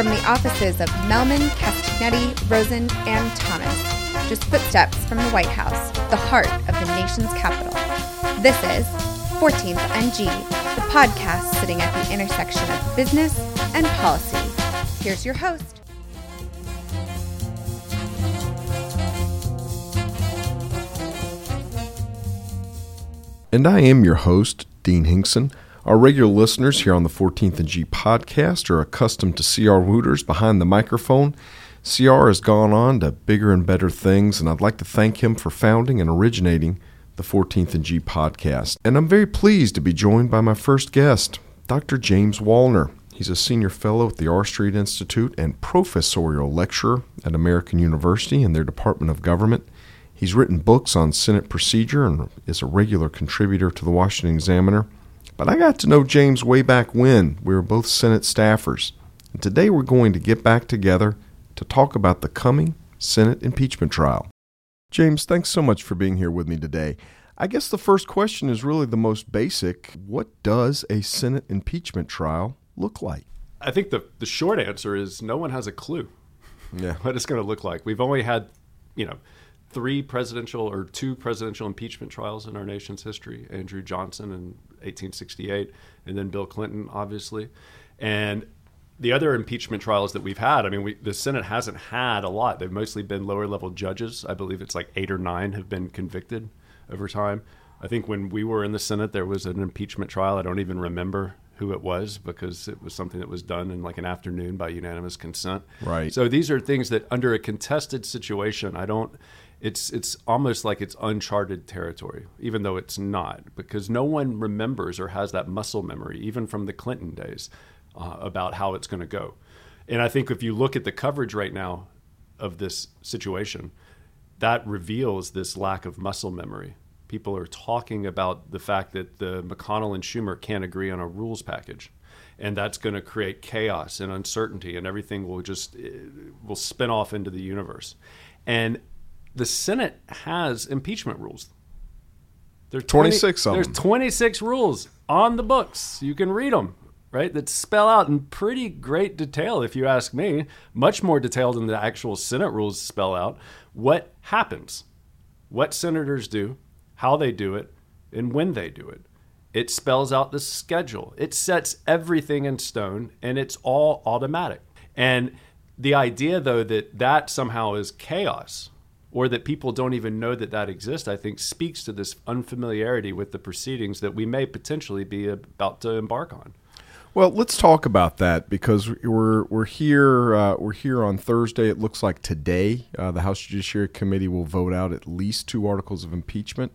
From the offices of Mehlman, Castagnetti, Rosen, and Thomas, just footsteps from the White House, the heart of the nation's capital. This is 14th and G, the podcast sitting at the intersection of business and policy. Here's your host. And I am your host, Dean Hinkson. Our regular listeners here on the 14th and G podcast are accustomed to CR Wooters behind the microphone. CR has gone on to bigger and better things, and I'd like to thank him for founding and originating the 14th and G podcast. And I'm very pleased to be joined by my first guest, Dr. James Wallner. He's a senior fellow at the R Street Institute and professorial lecturer at American University in their Department of Government. He's written books on Senate procedure and is a regular contributor to the Washington Examiner. But I got to know James way back when we were both Senate staffers. And today we're going to get back together to talk about the coming Senate impeachment trial. James, thanks so much for being here with me today. I guess the first question is really the most basic. What does a Senate impeachment trial look like? I think the, the short answer is no one has a clue Yeah. what it's going to look like. We've only had, you know, three presidential or two presidential impeachment trials in our nation's history Andrew Johnson in 1868, and then Bill Clinton, obviously. And the other impeachment trials that we've had, I mean, we, the Senate hasn't had a lot. They've mostly been lower level judges. I believe it's like eight or nine have been convicted over time. I think when we were in the Senate, there was an impeachment trial. I don't even remember who it was because it was something that was done in like an afternoon by unanimous consent. Right. So these are things that under a contested situation, I don't it's it's almost like it's uncharted territory, even though it's not, because no one remembers or has that muscle memory, even from the Clinton days, uh, about how it's going to go. And I think if you look at the coverage right now of this situation, that reveals this lack of muscle memory. People are talking about the fact that the McConnell and Schumer can't agree on a rules package, and that's going to create chaos and uncertainty, and everything will just eh, will spin off into the universe. And the Senate has impeachment rules. There's 26 of There's them. 26 rules on the books. You can read them, right? That spell out in pretty great detail, if you ask me, much more detail than the actual Senate rules spell out what happens, what senators do, how they do it, and when they do it. It spells out the schedule. It sets everything in stone, and it's all automatic. And the idea, though, that that somehow is chaos or that people don't even know that that exists, I think speaks to this unfamiliarity with the proceedings that we may potentially be about to embark on. Well, let's talk about that because we're we're here uh, we're here on Thursday. It looks like today uh, the House Judiciary Committee will vote out at least two articles of impeachment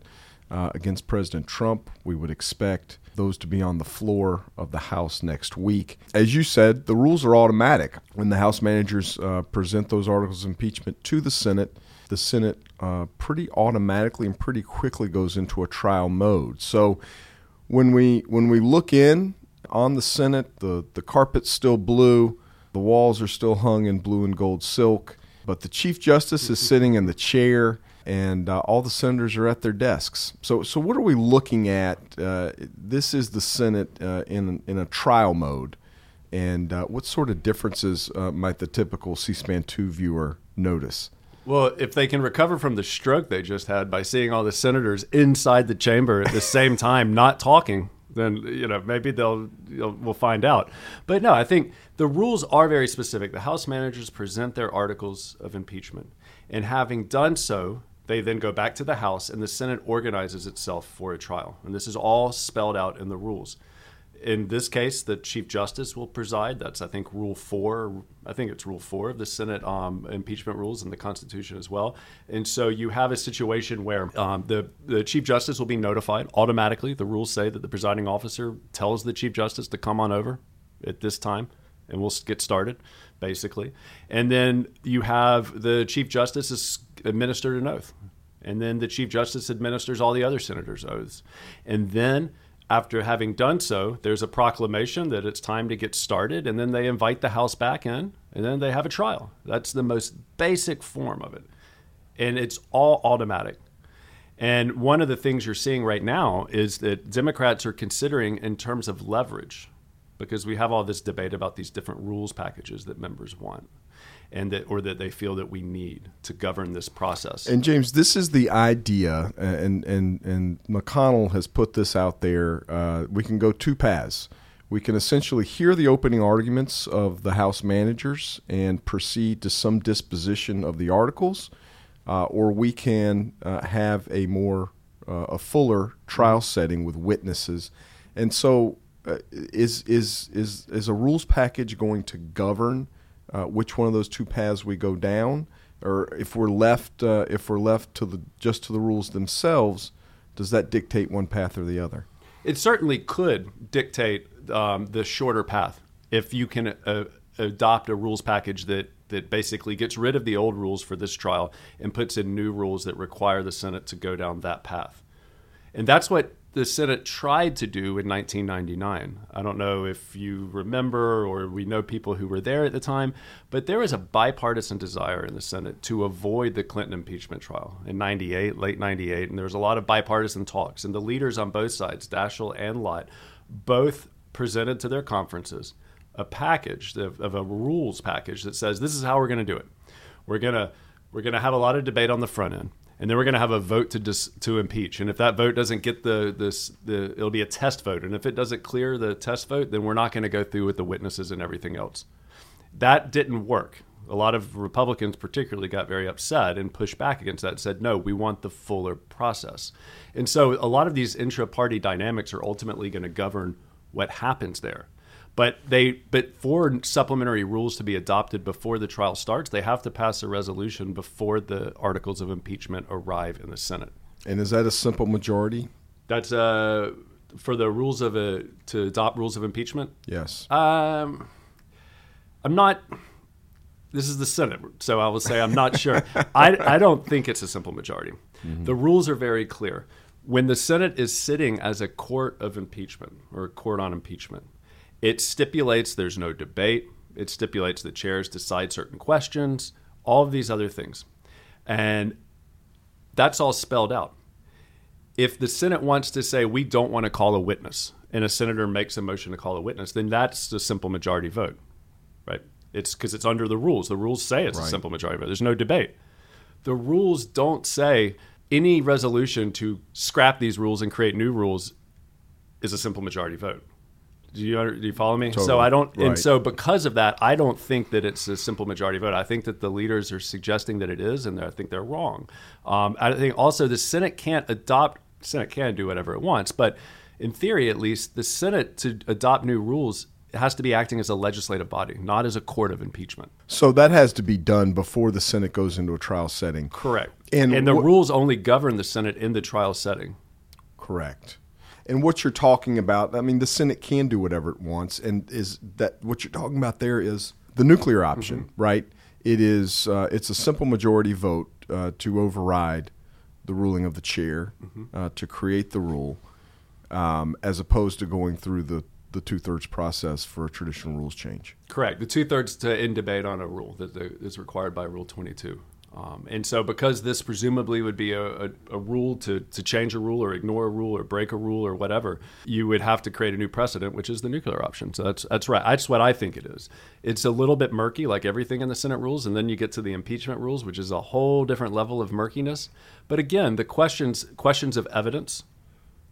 uh, against President Trump. We would expect those to be on the floor of the House next week. As you said, the rules are automatic. When the House managers uh, present those articles of impeachment to the Senate, the Senate uh, pretty automatically and pretty quickly goes into a trial mode. So when we when we look in on the Senate, the the carpet's still blue, the walls are still hung in blue and gold silk, but the Chief Justice is sitting in the chair, and uh, all the senators are at their desks. So so what are we looking at? Uh, this is the Senate uh, in in a trial mode, and uh, what sort of differences uh, might the typical C-SPAN two viewer notice? Well, if they can recover from the stroke they just had by seeing all the senators inside the chamber at the same time not talking, then you know maybe they'll you'll, we'll find out. But no, I think the rules are very specific. The House managers present their articles of impeachment, and having done so, they then go back to the House, and the Senate organizes itself for a trial. And this is all spelled out in the rules. In this case, the Chief Justice will preside. That's, I think, Rule 4. I think it's Rule 4 of the Senate um, impeachment rules and the Constitution as well. And so you have a situation where um, the, the Chief Justice will be notified automatically. The rules say that the presiding officer tells the Chief Justice to come on over at this time and we'll get started, basically. And then you have the Chief Justice is administered an oath. And then the Chief Justice administers all the other senators' oaths. And then after having done so, there's a proclamation that it's time to get started, and then they invite the House back in, and then they have a trial. That's the most basic form of it. And it's all automatic. And one of the things you're seeing right now is that Democrats are considering, in terms of leverage, because we have all this debate about these different rules packages that members want and that or that they feel that we need to govern this process. And James, this is the idea, and and and McConnell has put this out there. Uh, we can go two paths. We can essentially hear the opening arguments of the House managers and proceed to some disposition of the articles, uh, or we can uh, have a more uh, a fuller trial setting with witnesses. And so, uh, is is is is a rules package going to govern? uh, which one of those two paths we go down, or if we're left uh, if we're left to the just to the rules themselves, does that dictate one path or the other? It certainly could dictate um, the shorter path if you can uh, adopt a rules package that that basically gets rid of the old rules for this trial and puts in new rules that require the Senate to go down that path. And that's what the Senate tried to do in 1999. I don't know if you remember or we know people who were there at the time, but there was a bipartisan desire in the Senate to avoid the Clinton impeachment trial in 98, late 98, and there was a lot of bipartisan talks. And the leaders on both sides, Daschle and Lott, both presented to their conferences a package of, of a rules package that says this is how we're going to do it. We're going to we're going to have a lot of debate on the front end and then we're going to have a vote to dis, to impeach. And if that vote doesn't get the this the it'll be a test vote. And if it doesn't clear the test vote, then we're not going to go through with the witnesses and everything else. That didn't work. A lot of Republicans, particularly, got very upset and pushed back against that and said, no, we want the fuller process. And so a lot of these intra party dynamics are ultimately going to govern what happens there. But they but for supplementary rules to be adopted before the trial starts, they have to pass a resolution before the articles of impeachment arrive in the Senate. And is that a simple majority? That's uh, for the rules of a to adopt rules of impeachment. Yes. Um, I'm not. This is the Senate, so I will say I'm not sure. I, I don't think it's a simple majority. Mm-hmm. The rules are very clear. When the Senate is sitting as a court of impeachment or a court on impeachment, it stipulates there's no debate. It stipulates the chairs decide certain questions, all of these other things. And that's all spelled out. If the Senate wants to say we don't want to call a witness and a senator makes a motion to call a witness, then that's a simple majority vote, right? It's because it's under the rules. The rules say it's right. a simple majority vote. There's no debate. The rules don't say any resolution to scrap these rules and create new rules is a simple majority vote. Do you do you follow me? Totally. So I don't, right. and so because of that, I don't think that it's a simple majority vote. I think that the leaders are suggesting that it is, and I think they're wrong. Um, I think also the Senate can't adopt. Senate can do whatever it wants, but in theory, at least, the Senate to adopt new rules has to be acting as a legislative body, not as a court of impeachment. So that has to be done before the Senate goes into a trial setting. Correct. And, and the wh- rules only govern the Senate in the trial setting. Correct and what you're talking about, I mean, the Senate can do whatever it wants, and is that what you're talking about there is the nuclear option, mm-hmm. right? It is uh, it's a simple majority vote uh, to override the ruling of the chair mm-hmm. uh, to create the rule, um, as opposed to going through the the two thirds process for a traditional rules change. Correct. The two thirds to end debate on a rule that is required by Rule 22. Um, and so, because this presumably would be a, a, a, rule to, to change a rule or ignore a rule or break a rule or whatever, you would have to create a new precedent, which is the nuclear option. So that's that's right. That's what I think it is. It's a little bit murky, like everything in the Senate rules, and then you get to the impeachment rules, which is a whole different level of murkiness. But again, the questions questions of evidence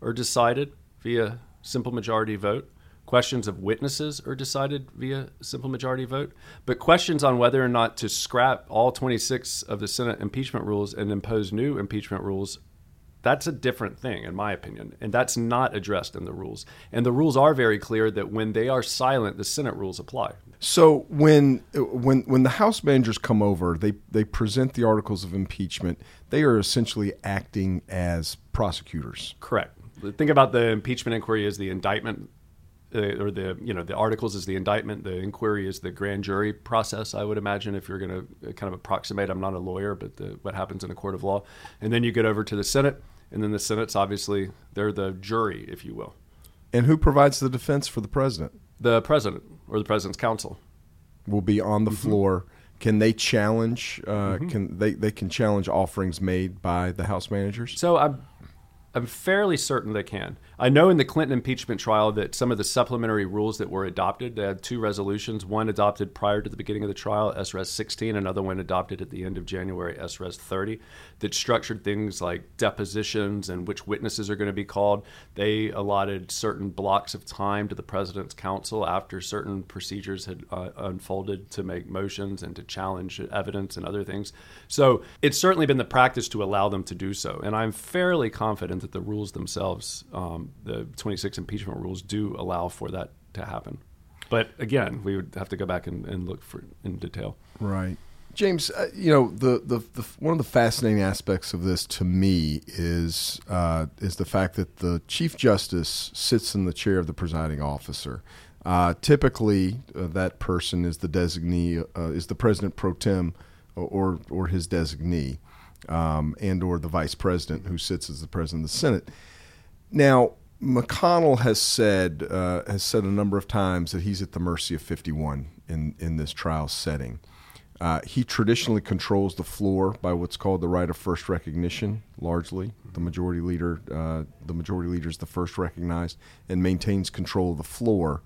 are decided via simple majority vote. Questions of witnesses are decided via simple majority vote, but questions on whether or not to scrap all 26 of the Senate impeachment rules and impose new impeachment rules, that's a different thing, in my opinion. And that's not addressed in the rules. And the rules are very clear that when they are silent, the Senate rules apply. So when when when the House managers come over, they they present the articles of impeachment. They are essentially acting as prosecutors. Correct. Think about the impeachment inquiry as the indictment uh, or the you know the articles is the indictment, the inquiry is the grand jury process. I would imagine if you're going to uh, kind of approximate. I'm not a lawyer, but the, what happens in a court of law, and then you get over to the Senate, and then the Senate's obviously they're the jury, if you will. And who provides the defense for the president? The president or the president's counsel will be on the mm-hmm. floor. Can they challenge? Uh, mm-hmm. Can they they can challenge offerings made by the House managers? So I'm I'm fairly certain they can. I know in the Clinton impeachment trial that some of the supplementary rules that were adopted, they had two resolutions, one adopted prior to the beginning of the trial, SRES 16, another one adopted at the end of January, SRES 30, that structured things like depositions and which witnesses are going to be called. They allotted certain blocks of time to the president's counsel after certain procedures had uh, unfolded to make motions and to challenge evidence and other things. So it's certainly been the practice to allow them to do so. And I'm fairly confident that the rules themselves, um, the 26 impeachment rules, do allow for that to happen. But again, we would have to go back and, and look for in detail. Right. James, uh, you know the, the, the one of the fascinating aspects of this to me is uh, is the fact that the chief justice sits in the chair of the presiding officer. Uh, typically, uh, that person is the designee, uh, is the president pro tem, or or his designee, um, and or the vice president who sits as the president of the Senate. Now, McConnell has said uh, has said a number of times that he's at the mercy of 51 in in this trial setting. Uh, he traditionally controls the floor by what's called the right of first recognition. Largely, the majority leader, uh, the majority leader is the first recognized and maintains control of the floor.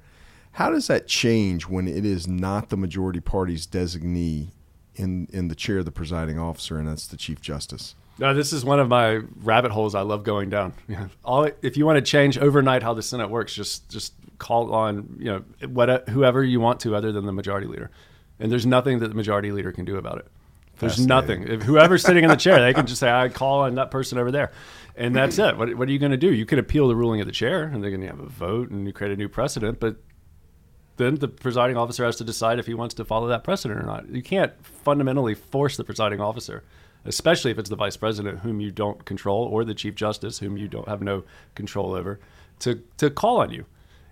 How does that change when it is not the majority party's designee in in the chair of the presiding officer, and that's the chief justice? No, this is one of my rabbit holes I love going down. All, if you want to change overnight how the Senate works, just just call on you know what, whoever you want to, other than the majority leader and there's nothing that the majority leader can do about it. There's nothing. If whoever's sitting in the chair, they can just say, "I call on that person over there," and that's it. What, what are you going to do? You could appeal the ruling of the chair, and they're going to have a vote, and you create a new precedent. But then the presiding officer has to decide if he wants to follow that precedent or not. You can't fundamentally force the presiding officer, especially if it's the vice president whom you don't control, or the chief justice whom you don't have no control over, to to call on you.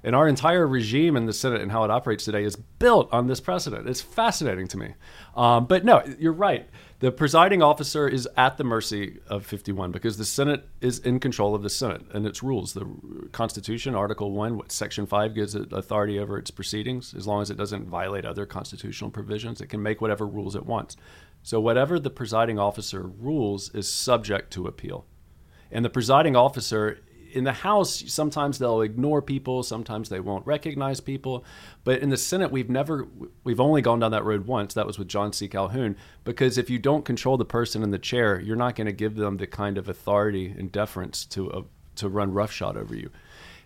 And our entire regime in the Senate and how it operates today is built on this precedent. It's fascinating to me. Um, but no, you're right. The presiding officer is at the mercy of 51 because the Senate is in control of the Senate and its rules. The Constitution, Article 1, Section 5 gives it authority over its proceedings as long as it doesn't violate other constitutional provisions. It can make whatever rules it wants. So, whatever the presiding officer rules is subject to appeal. And the presiding officer in the House, sometimes they'll ignore people, sometimes they won't recognize people. But in the Senate, we've never, we've only gone down that road once. That was with John C. Calhoun. Because if you don't control the person in the chair, you're not going to give them the kind of authority and deference to uh, to run roughshod over you.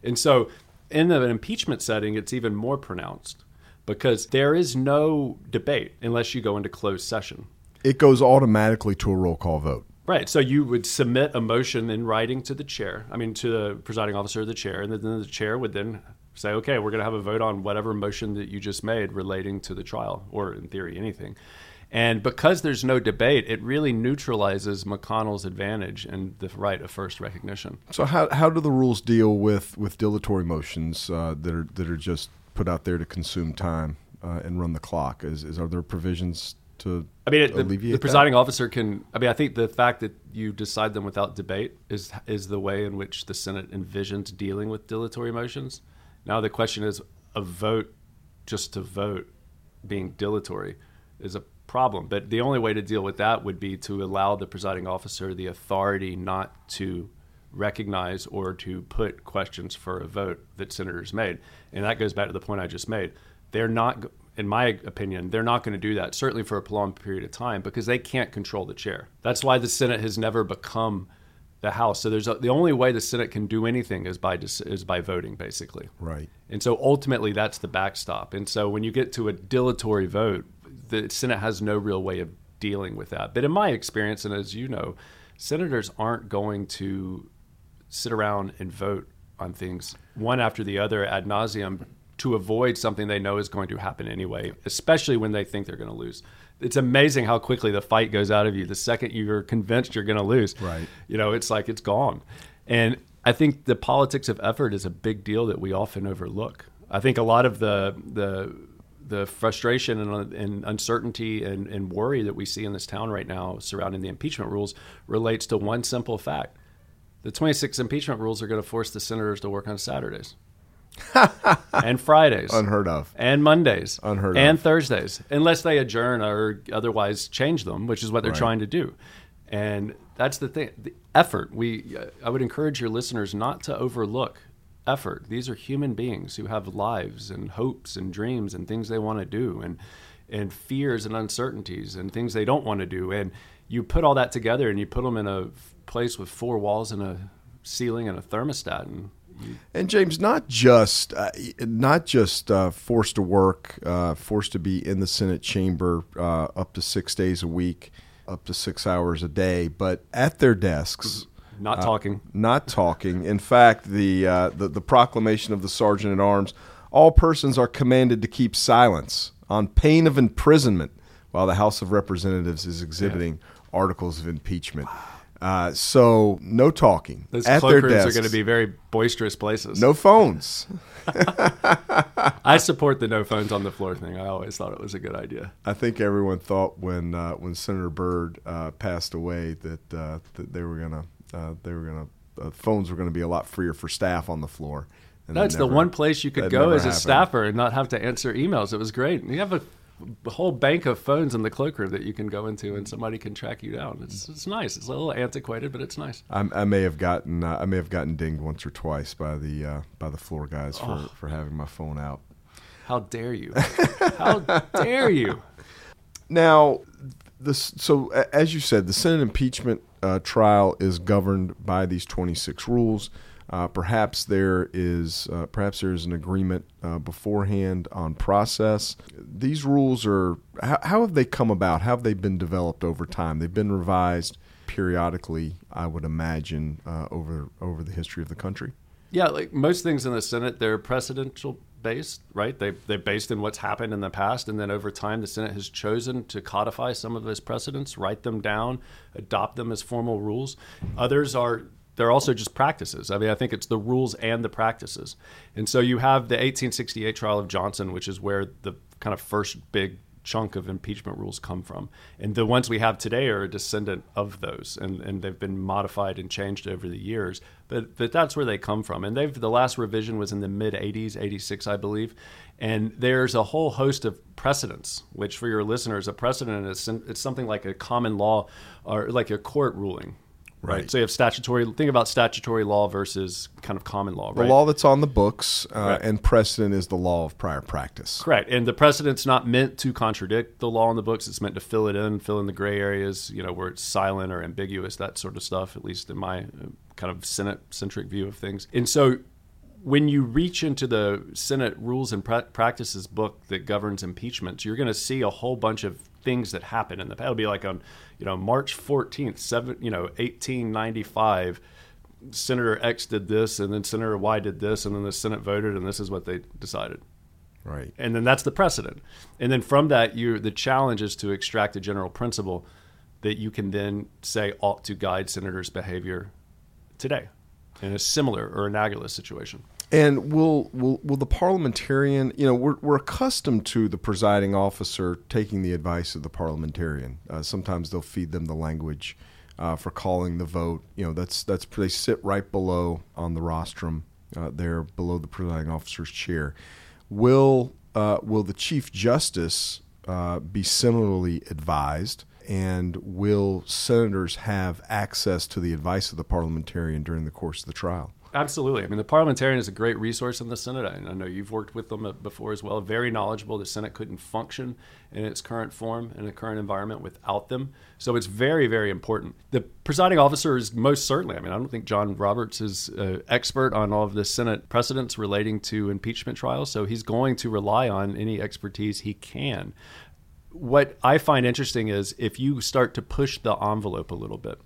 And so, in an impeachment setting, it's even more pronounced because there is no debate unless you go into closed session. It goes automatically to a roll call vote. Right. So you would submit a motion in writing to the chair, I mean, to the presiding officer of the chair, and then the chair would then say, okay, we're going to have a vote on whatever motion that you just made relating to the trial, or in theory, anything. And because there's no debate, it really neutralizes McConnell's advantage and the right of first recognition. So how, how do the rules deal with, with dilatory motions uh, that are that are just put out there to consume time uh, and run the clock? Is, is are there provisions to I mean, the, the, presiding that? officer can. I mean, I think the fact that you decide them without debate is is the way in which the Senate envisions dealing with dilatory motions. Now the question is, a vote just to vote being dilatory is a problem. But the only way to deal with that would be to allow the presiding officer the authority not to recognize or to put questions for a vote that senators made. And that goes back to the point I just made. They're not in my opinion, they're not going to do that, certainly for a prolonged period of time, because they can't control the chair. That's why the Senate has never become the House. So there's a, the only way the Senate can do anything is by is by voting, basically. Right. And so ultimately, that's the backstop. And so when you get to a dilatory vote, the Senate has no real way of dealing with that. But in my experience, and as you know, senators aren't going to sit around and vote on things one after the other ad nauseum to avoid something they know is going to happen anyway, especially when they think they're going to lose. It's amazing how quickly the fight goes out of you the second you're convinced you're going to lose. Right. You know, it's like it's gone. And I think the politics of effort is a big deal that we often overlook. I think a lot of the the the frustration and, and uncertainty and, and worry that we see in this town right now surrounding the impeachment rules relates to one simple fact: the 26 impeachment rules are going to force the senators to work on Saturdays. and Fridays. Unheard of. And Mondays. Unheard and of. And Thursdays, unless they adjourn or otherwise change them, which is what they're Right. trying to do. And that's the thing. The effort. We. Uh, I would encourage your listeners not to overlook effort. These are human beings who have lives and hopes and dreams and things they want to do and and fears and uncertainties and things they don't want to do. And you put all that together and you put them in a place with four walls and a ceiling and a thermostat and And James, not just uh, not just uh, forced to work, uh, forced to be in the Senate chamber uh, up to six days a week, up to six hours a day, but at their desks, not talking. not talking. In fact, the, uh, the the proclamation of the sergeant at arms: all persons are commanded to keep silence on pain of imprisonment, while the House of Representatives is exhibiting articles of impeachment. Uh, so no talking Those at their cloakrooms are going to be very boisterous places. no phones. I support the no phones on the floor thing. I always thought it was a good idea. I think everyone thought when uh, when Senator Byrd uh, passed away that uh, that they were gonna uh, they were gonna uh, phones were gonna be a lot freer for staff on the floor. And that That's the one place you could go never as a staffer and not have to answer emails. It was great. You have a whole bank of phones in the cloakroom that you can go into and somebody can track you down. It's, it's nice. It's a little antiquated, but it's nice. I, I may have gotten uh, I may have gotten dinged once or twice by the uh, by the floor guys for, Oh. for having my phone out. How dare you? How dare you? Now, this so as you said, the Senate impeachment uh, trial is governed by these 26 rules. Uh, perhaps there is uh, perhaps there is an agreement uh, beforehand on process. These rules are how, how have they come about? How have they been developed over time? They've been revised periodically, I would imagine, uh, over over the history of the country. Yeah, like most things in the Senate, they're precedential based, right? They they're based in what's happened in the past, and then over time, the Senate has chosen to codify some of those precedents, write them down, adopt them as formal rules. Others are they're also just practices. I mean, I think it's the rules and the practices. And so you have the 1868 trial of Johnson, which is where the kind of first big chunk of impeachment rules come from. And the ones we have today are a descendant of those, and, and they've been modified and changed over the years. But, but that's where they come from. And they've the last revision was in the mid 80s, 86, I believe. And there's a whole host of precedents, which for your listeners, a precedent is it's something like a common law or like a court ruling. Right. Right. So you have statutory. Think about statutory law versus kind of common law. The law that's on the books uh, Right. and precedent is the law of prior practice. Correct. And the precedent's not meant to contradict the law in the books. It's meant to fill it in, fill in the gray areas, you know, where it's silent or ambiguous, that sort of stuff, at least in my uh, kind of Senate centric view of things. And so when you reach into the Senate Rules and pra- Practices book that governs impeachments, you're going to see a whole bunch of things that happen in the past. It'll be like on, you know, March 14th, seven, you know, 1895. Senator X did this, and then Senator Y did this, and then the Senate voted, and this is what they decided Right. and then that's the precedent. And then from that, you the challenge is to extract a general principle that you can then say ought to guide senators' behavior today in a similar or analogous situation. And will will will the parliamentarian? You know, we're we're accustomed to the presiding officer taking the advice of the parliamentarian. Uh, sometimes they'll feed them the language uh, for calling the vote. You know, that's that's they sit right below on the rostrum uh, there, below the presiding officer's chair. Will uh, will the chief justice uh, be similarly advised? And will senators have access to the advice of the parliamentarian during the course of the trial? Absolutely. I mean, the parliamentarian is a great resource in the Senate. I I know you've worked with them uh, before as well. Very knowledgeable. The Senate couldn't function in its current form, in the current environment, without them. So it's very, very important. The presiding officer is most certainly, I mean, I don't think John Roberts is uh, expert on all of the Senate precedents relating to impeachment trials. So he's going to rely on any expertise he can. What I find interesting is if you start to push the envelope a little bit,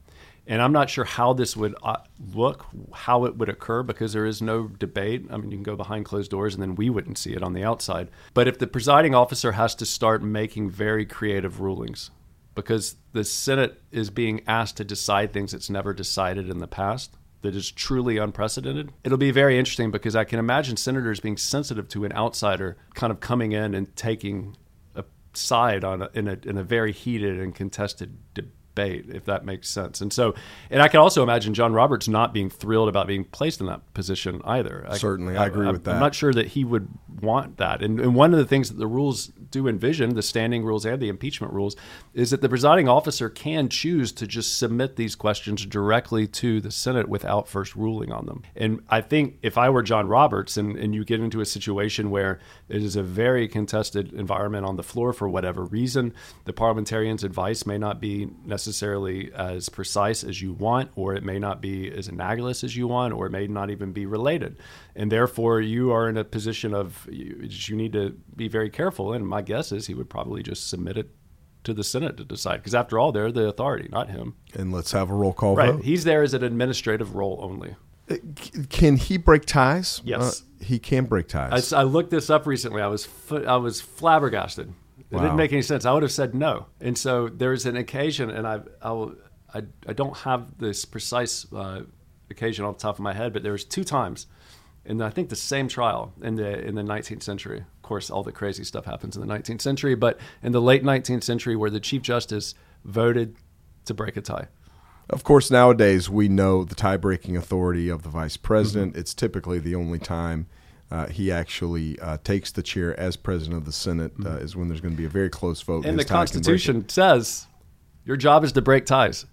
and I'm not sure how this would uh, look, how it would occur, because there is no debate. I mean, you can go behind closed doors and then we wouldn't see it on the outside. But if the presiding officer has to start making very creative rulings, because the Senate is being asked to decide things it's never decided in the past, that is truly unprecedented. It'll be very interesting because I can imagine senators being sensitive to an outsider kind of coming in and taking a side on a, in a in a very heated and contested debate, if that makes sense. And so, and I can also imagine John Roberts not being thrilled about being placed in that position either. I- Certainly, I agree with that. I'm not sure that he would want that. And, and one of the things that the rules do envision, the standing rules and the impeachment rules, is that the presiding officer can choose to just submit these questions directly to the Senate without first ruling on them. And I think if I were John Roberts and, and you get into a situation where it is a very contested environment on the floor for whatever reason, the parliamentarian's advice may not be necessarily as precise as you want, or it may not be as analogous as you want, or it may not even be related. And therefore, you are in a position of you, you need to be very careful. And my guess is he would probably just submit it to the Senate to decide, because after all, they're the authority, not him. And let's have a roll call Right. vote. He's there as an administrative role only. Can he break ties? Yes. Uh, he can break ties. I looked this up recently. I was I was flabbergasted. It Wow. didn't make any sense. I would have said no. And so there's an occasion, and I I, will, I, I don't have this precise uh, occasion off the top of my head, but there was two times, in I think the same trial in the in the 19th century. Of course, all the crazy stuff happens in the 19th century, but in the late 19th century, where the chief justice voted to break a tie. Of course, nowadays we know the tie breaking authority of the vice president. Mm-hmm. It's typically the only time uh, he actually uh, takes the chair as president of the Senate uh, is when there's going to be a very close vote. And the tie can break it. Constitution says your job is to break ties.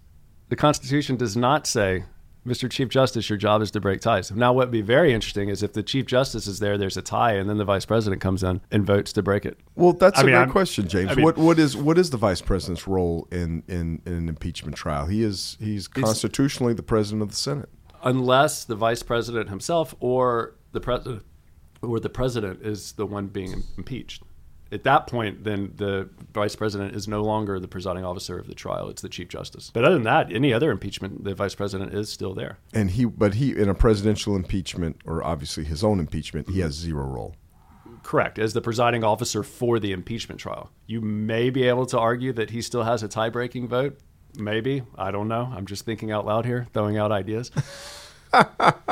The Constitution does not say, Mr. Chief Justice, your job is to break ties. Now, what would be very interesting is if the Chief Justice is there, there's a tie, and then the Vice President comes in and votes to break it. Well, that's I a mean, great I'm- question, James. I mean- what what is what is the vice president's role in, in, in an impeachment trial? He is he's constitutionally the president of the Senate. Unless the Vice President himself or the President or the President is the one being impeached. At that point, then the Vice President is no longer the presiding officer of the trial; it's the Chief Justice. But other than that, any other impeachment, the Vice President is still there. And he, but he, in a presidential impeachment, or obviously his own impeachment, he has zero role. Correct. As the presiding officer for the impeachment trial, you may be able to argue that he still has a tie breaking vote. Maybe. I don't know. I'm just thinking out loud here, throwing out ideas.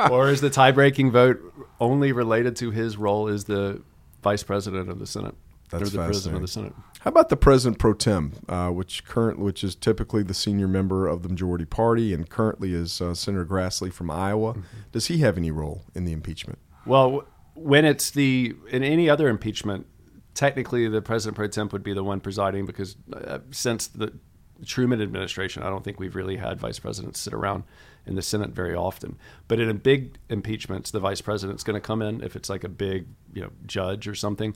or is the tie breaking vote only related to his role as the vice president of the Senate? That's or the president of the Senate. How about the president pro tem, uh, which current, which is typically the senior member of the majority party, and currently is uh, Senator Grassley from Iowa? Mm-hmm. Does he have any role in the impeachment? Well, when it's the in any other impeachment, technically the president pro tem would be the one presiding because uh, since the Truman administration, I don't think we've really had vice presidents sit around in the Senate very often. But in a big impeachments, the vice president's going to come in if it's like a big, you know, judge or something.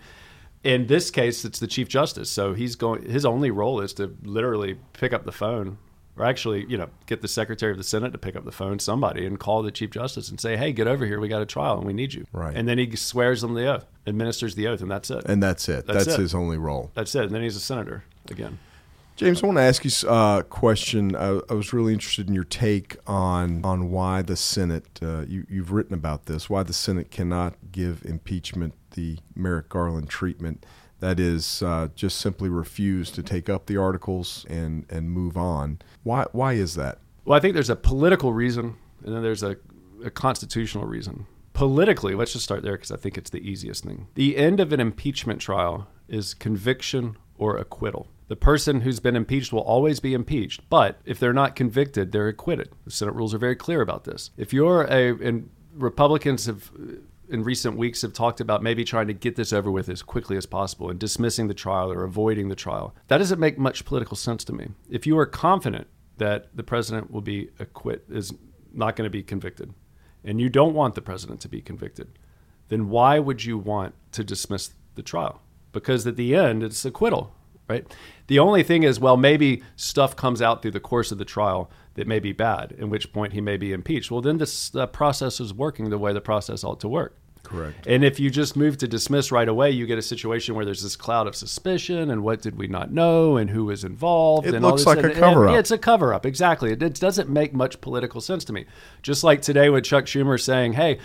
In this case, it's the chief justice, so he's going. His only role is to literally pick up the phone, or actually, you know, get the secretary of the Senate to pick up the phone, somebody, and call the chief justice and say, "Hey, get over here. We got a trial, and we need you." Right. And then he swears them the oath, administers the oath, and that's it. And that's it. That's That's, it. his only role. That's it. And then he's a senator again. James, I want to ask you uh, a question. I, I was really interested in your take on on why the Senate. Uh, you, you've written about this. Why the Senate cannot give impeachment the Merrick Garland treatment. That is, uh, just simply refuse to take up the articles and and move on. Why why is that? Well, I think there's a political reason, and then there's a, a constitutional reason. Politically, let's just start there because I think it's the easiest thing. The end of an impeachment trial is conviction or acquittal. The person who's been impeached will always be impeached, but if they're not convicted, they're acquitted. The Senate rules are very clear about this. If you're a, and Republicans have in recent weeks have talked about maybe trying to get this over with as quickly as possible and dismissing the trial or avoiding the trial. That doesn't make much political sense to me. If you are confident that the president will be acquit is not going to be convicted and you don't want the president to be convicted, then why would you want to dismiss the trial? Because at the end, it's acquittal, right? The only thing is, well, maybe stuff comes out through the course of the trial that may be bad, in which point he may be impeached. Well, then this uh, process is working the way the process ought to work. Correct. And if you just move to dismiss right away, you get a situation where there's this cloud of suspicion and what did we not know and who was involved. It and all looks like a and- cover-up. yeah, it's a cover up, exactly. It, it doesn't make much political sense to me. Just like today with Chuck Schumer saying, hey,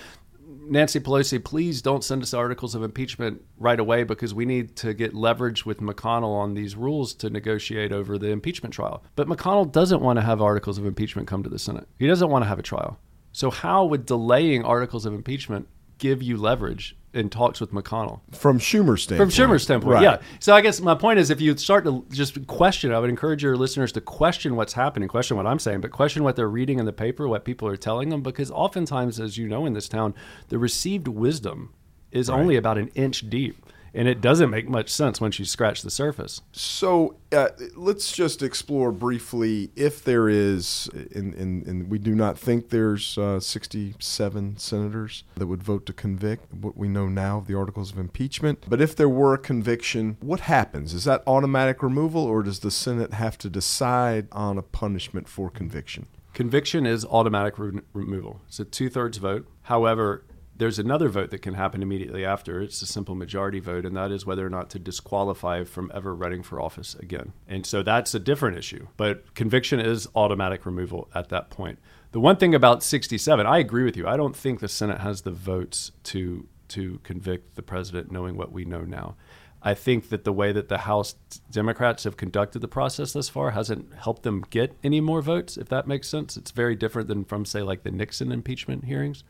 Nancy Pelosi, please don't send us articles of impeachment right away because we need to get leverage with McConnell on these rules to negotiate over the impeachment trial. But McConnell doesn't want to have articles of impeachment come to the Senate. He doesn't want to have a trial. So, how would delaying articles of impeachment give you leverage in talks with McConnell? From Schumer's standpoint. From. Schumer's standpoint, Right. yeah. So I guess my point is, if you start to just question, I would encourage your listeners to question what's happening, question what I'm saying, but question what they're reading in the paper, what people are telling them, because oftentimes, as you know, in this town, the received wisdom is only about an inch deep. And it doesn't make much sense once you scratch the surface. So uh, let's just explore briefly if there is, and, and, and we do not think there's uh, 67 senators that would vote to convict what we know now of the articles of impeachment. But if there were a conviction, what happens? Is that automatic removal, or does the Senate have to decide on a punishment for conviction? Conviction is automatic re- removal. It's a two thirds vote. However, there's another vote that can happen immediately after. It's a simple majority vote, and that is whether or not to disqualify from ever running for office again. And so that's a different issue. But conviction is automatic removal at that point. The one thing about 67, I agree with you. I don't think the Senate has the votes to to convict the president, knowing what we know now. I think that the way that the House Democrats have conducted the process thus far hasn't helped them get any more votes, if that makes sense. It's very different than from, say, like the Nixon impeachment hearings.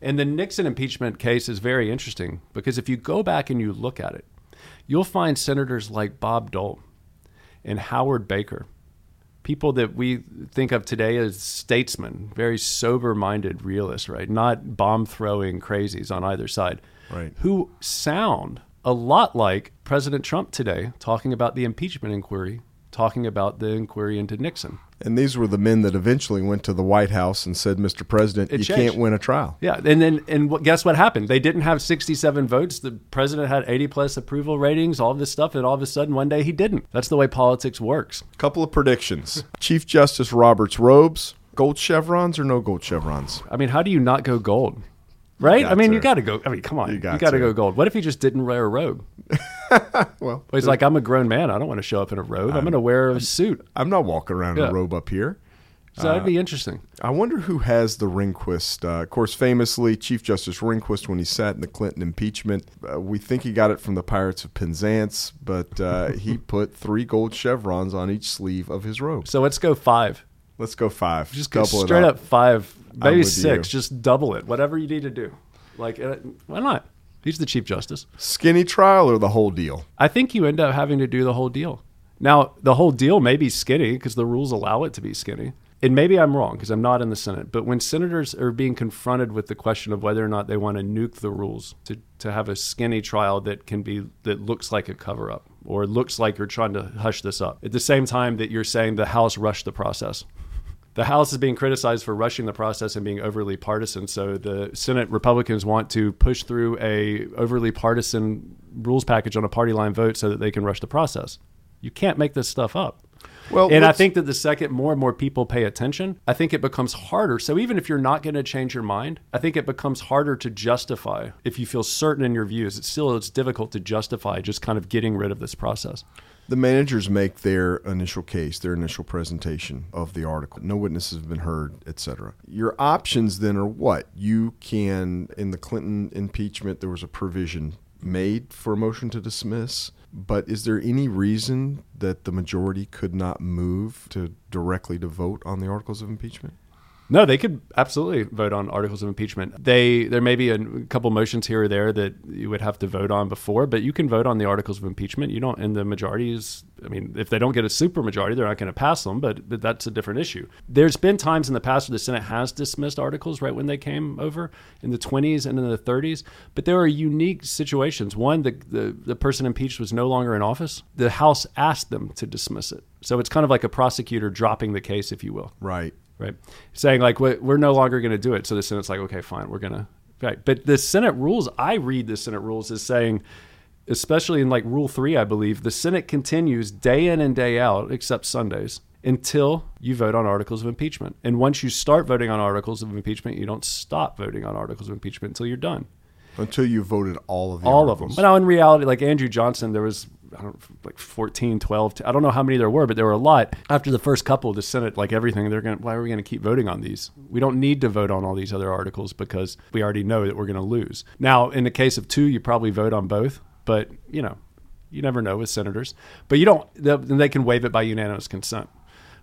And the Nixon impeachment case is very interesting because if you go back and you look at it, you'll find senators like Bob Dole and Howard Baker, people that we think of today as statesmen, very sober minded realists, right? Not bomb throwing crazies on either side, right? Who sound a lot like President Trump today talking about the impeachment inquiry, talking about the inquiry into Nixon. And these were the men that eventually went to the White House and said, "Mr. President, it you changed. can't win a trial." Yeah, and then and guess what happened? They didn't have 67 votes. The president had 80 plus approval ratings, all this stuff, and all of a sudden one day he didn't. That's the way politics works. Couple of predictions: Chief Justice Roberts' robes, gold chevrons or no gold chevrons? I mean, how do you not go gold? Right? I mean, to. you got to go. I mean, come on. You got, to to. go gold. What if he just didn't wear a robe? well, he's like, I'm a grown man. I don't want to show up in a robe. I'm, I'm going to wear a I'm, suit. I'm not walking around yeah. in a robe up here. So that'd be uh, interesting. I wonder who has the Rehnquist. Uh, of course, famously, Chief Justice Rehnquist, when he sat in the Clinton impeachment, uh, we think he got it from the Pirates of Penzance, but uh, he put three gold chevrons on each sleeve of his robe. So let's go five. Let's go five. Just go straight up. up. five, maybe six. You. Just double it. Whatever you need to do. Like, uh, why not? He's the Chief Justice. Skinny trial or the whole deal? I think you end up having to do the whole deal. Now, the whole deal may be skinny because the rules allow it to be skinny. And maybe I'm wrong because I'm not in the Senate. But when senators are being confronted with the question of whether or not they want to nuke the rules to, to have a skinny trial that can be that looks like a cover up or looks like you're trying to hush this up at the same time that you're saying the House rushed the process the House is being criticized for rushing the process and being overly partisan. So the Senate Republicans want to push through a overly partisan rules package on a party line vote so that they can rush the process. You can't make this stuff up. Well, and I think that the second more and more people pay attention, I think it becomes harder. So even if you're not going to change your mind, I think it becomes harder to justify if you feel certain in your views. It's still it's difficult to justify just kind of getting rid of this process. The managers make their initial case, their initial presentation of the article. No witnesses have been heard, etc. Your options then are what? You can, in the Clinton impeachment, there was a provision made for a motion to dismiss. But is there any reason that the majority could not move to directly to vote on the articles of impeachment? No, they could absolutely vote on articles of impeachment. They there may be a couple motions here or there that you would have to vote on before, but you can vote on the articles of impeachment. You don't, and the majority is. I mean, if they don't get a super majority, they're not going to pass them. But, but that's a different issue. There's been times in the past where the Senate has dismissed articles right when they came over in the 20s and in the 30s. But there are unique situations. One, the the, the person impeached was no longer in office. The House asked them to dismiss it. So it's kind of like a prosecutor dropping the case, if you will. Right right? Saying like we're no longer going to do it. So the Senate's like, okay, fine, we're gonna. Right. But the Senate rules, I read the Senate rules as saying, especially in like Rule Three, I believe, the Senate continues day in and day out, except Sundays, until you vote on articles of impeachment. And once you start voting on articles of impeachment, you don't stop voting on articles of impeachment until you're done. Until you voted all of the all articles. of them. But now in reality, like Andrew Johnson, there was I don't like 14, 12. I don't know how many there were, but there were a lot. After the first couple, the Senate, like everything, they're going to, Why are we going to keep voting on these? We don't need to vote on all these other articles because we already know that we're going to lose. Now, in the case of two, you probably vote on both, but you know, you never know with senators. But you don't. They can waive it by unanimous consent.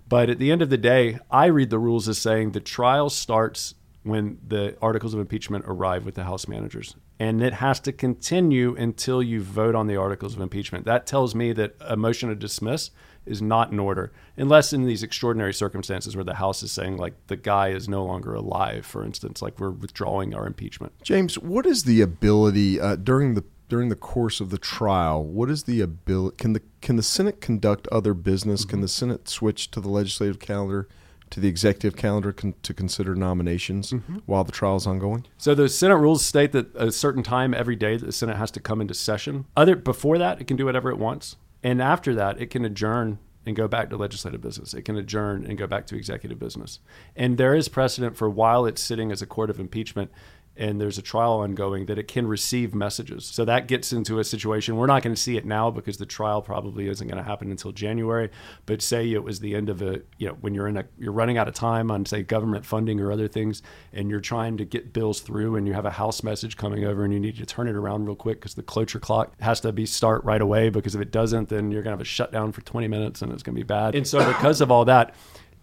But at the end of the day, I read the rules as saying the trial starts when the articles of impeachment arrive with the House managers and it has to continue until you vote on the articles of impeachment. That tells me that a motion to dismiss is not in order, unless in these extraordinary circumstances where the House is saying, like, the guy is no longer alive, for instance, like we're withdrawing our impeachment. James, what is the ability uh, during the during the course of the trial, what is the ability? Can the can the Senate conduct other business? Can the Senate switch to the legislative calendar, to the executive calendar con- to consider nominations mm-hmm. while the trial is ongoing? So the Senate rules state that a certain time every day that the Senate has to come into session. Other before that, it can do whatever it wants, and after that, it can adjourn and go back to legislative business. It can adjourn and go back to executive business. And there is precedent for while it's sitting as a court of impeachment and there's a trial ongoing that it can receive messages. So that gets into a situation. We're not going to see it now because the trial probably isn't going to happen until January. But say it was the end of a, you know, when you're in a, you're running out of time on say government funding or other things, and you're trying to get bills through, and you have a House message coming over, and you need to turn it around real quick because the cloture clock has to be start right away. Because if it doesn't, then you're going to have a shutdown for 20 minutes, and it's going to be bad. And so because of all that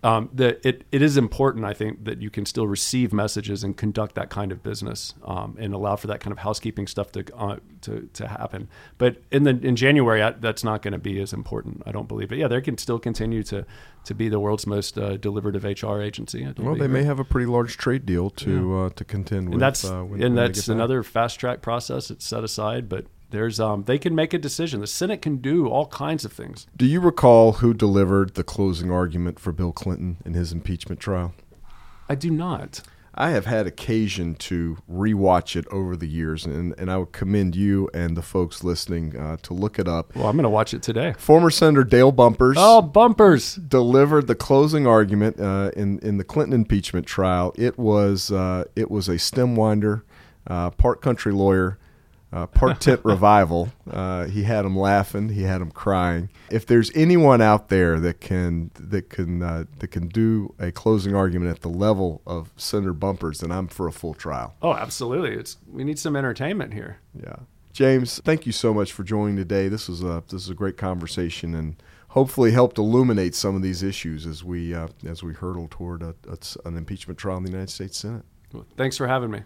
um, the, it, it is important, I think, that you can still receive messages and conduct that kind of business um, and allow for that kind of housekeeping stuff to uh, to, to happen. But in the in January, I, that's not going to be as important, I don't believe. But yeah, they can still continue to to be the world's most uh, deliberative HR agency. Well, they may have a pretty large trade deal to uh, to contend with. And that's uh, and that's get back. another fast track process. It's set aside, but there's um, they can make a decision. The Senate can do all kinds of things. Do you recall who delivered the closing argument for Bill Clinton in his impeachment trial? I do not. I have had occasion to rewatch it over the years, and, and I would commend you and the folks listening uh, to look it up. Well, I'm going to watch it today. Former Senator Dale Bumpers Oh, bumpers! delivered the closing argument uh, in in the Clinton impeachment trial. It was uh, it was a stem winder, uh, part country lawyer, uh, part tent revival. Uh, he had them laughing, he had them crying. If there's anyone out there that can that can uh, that can do a closing argument at the level of Senator Bumpers, then I'm for a full trial. Oh, absolutely. It's we need some entertainment here. Yeah. James, thank you so much for joining today. This was a this is a great conversation and hopefully helped illuminate some of these issues as we uh, as we hurtle toward a, a, an impeachment trial in the United States Senate. Well, thanks for having me.